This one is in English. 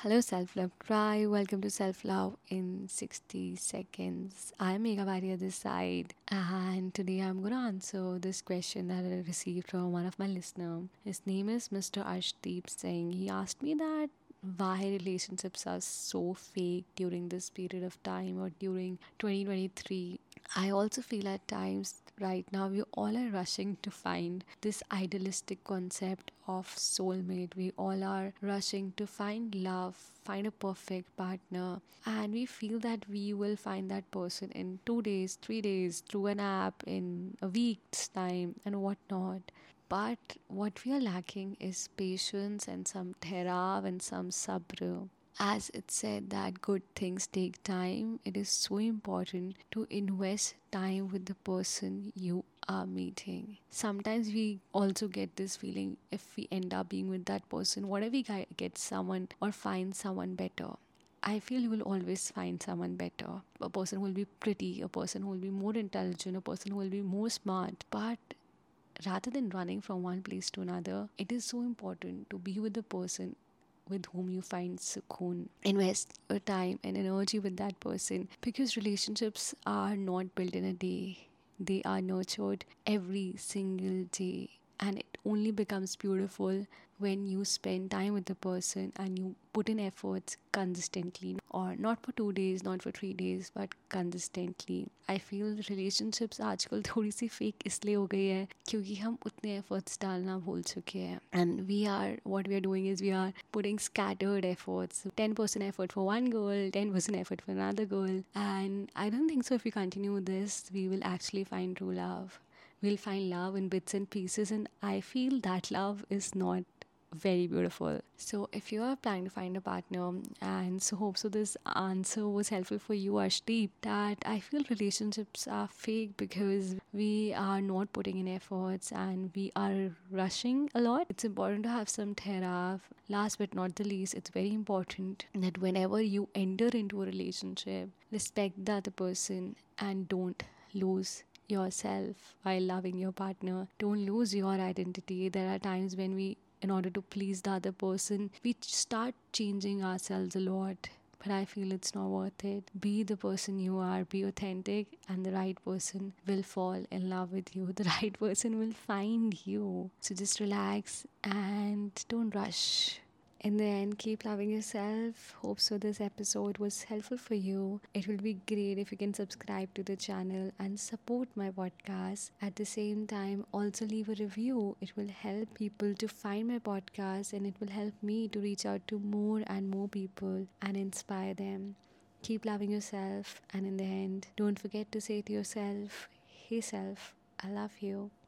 Hello, Self Love Tribe. Welcome to Self Love in 60 Seconds. I'm Megha Varia this side, and today I'm gonna answer this question that I received from one of my listeners. His name is Mr. Arshdeep Singh. He asked me that why relationships are so fake during this period of time or during 2023 I also feel at times right now we all are rushing to find this idealistic concept of soulmate. We all are rushing to find love, find a perfect partner, and we feel that we will find that person in two days, three days, through an app, in a week's time, and whatnot. But what we are lacking is patience and some therav and some sabr as it said that good things take time, it is so important to invest time with the person you are meeting. Sometimes we also get this feeling if we end up being with that person, what if we get someone or find someone better? I feel you will always find someone better. A person who will be pretty, a person who will be more intelligent, a person who will be more smart. But rather than running from one place to another, it is so important to be with the person with whom you find sukoon. Invest your time and energy with that person because relationships are not built in a day. They are nurtured every single day and it only becomes beautiful when you spend time with the person and you put in efforts consistently or not for two days not for three days but consistently I feel relationships आजकल थोड़ी सी fake इसलिए हो गई है क्योंकि हम उतने efforts डालना भूल चुके हैं and we are what we are doing is we are putting scattered efforts 10% effort for one girl 10% effort for another girl and I don't think so if we continue this we will actually find true love we'll find love in bits and pieces, and I feel that love is not very beautiful. So, if you are planning to find a partner, and so hope so, this answer was helpful for you, Ashdeep. That I feel relationships are fake because we are not putting in efforts and we are rushing a lot. It's important to have some therav. Last but not the least, it's very important that whenever you enter into a relationship, respect the other person and don't lose yourself while loving your partner. Don't lose your identity. There are times when we, in order to please the other person, we start changing ourselves a lot. But I feel it's not worth it. Be the person you are, be authentic, and the right person will fall in love with you. The right person will find you. So just relax and don't rush. In the end, keep loving yourself. Hope so this episode was helpful for you. It will be great if you can subscribe to the channel and support my podcast. At the same time, also leave a review. It will help people to find my podcast and it will help me to reach out to more and more people and inspire them. Keep loving yourself, and in the end, don't forget to say to yourself, Hey, self, I love you.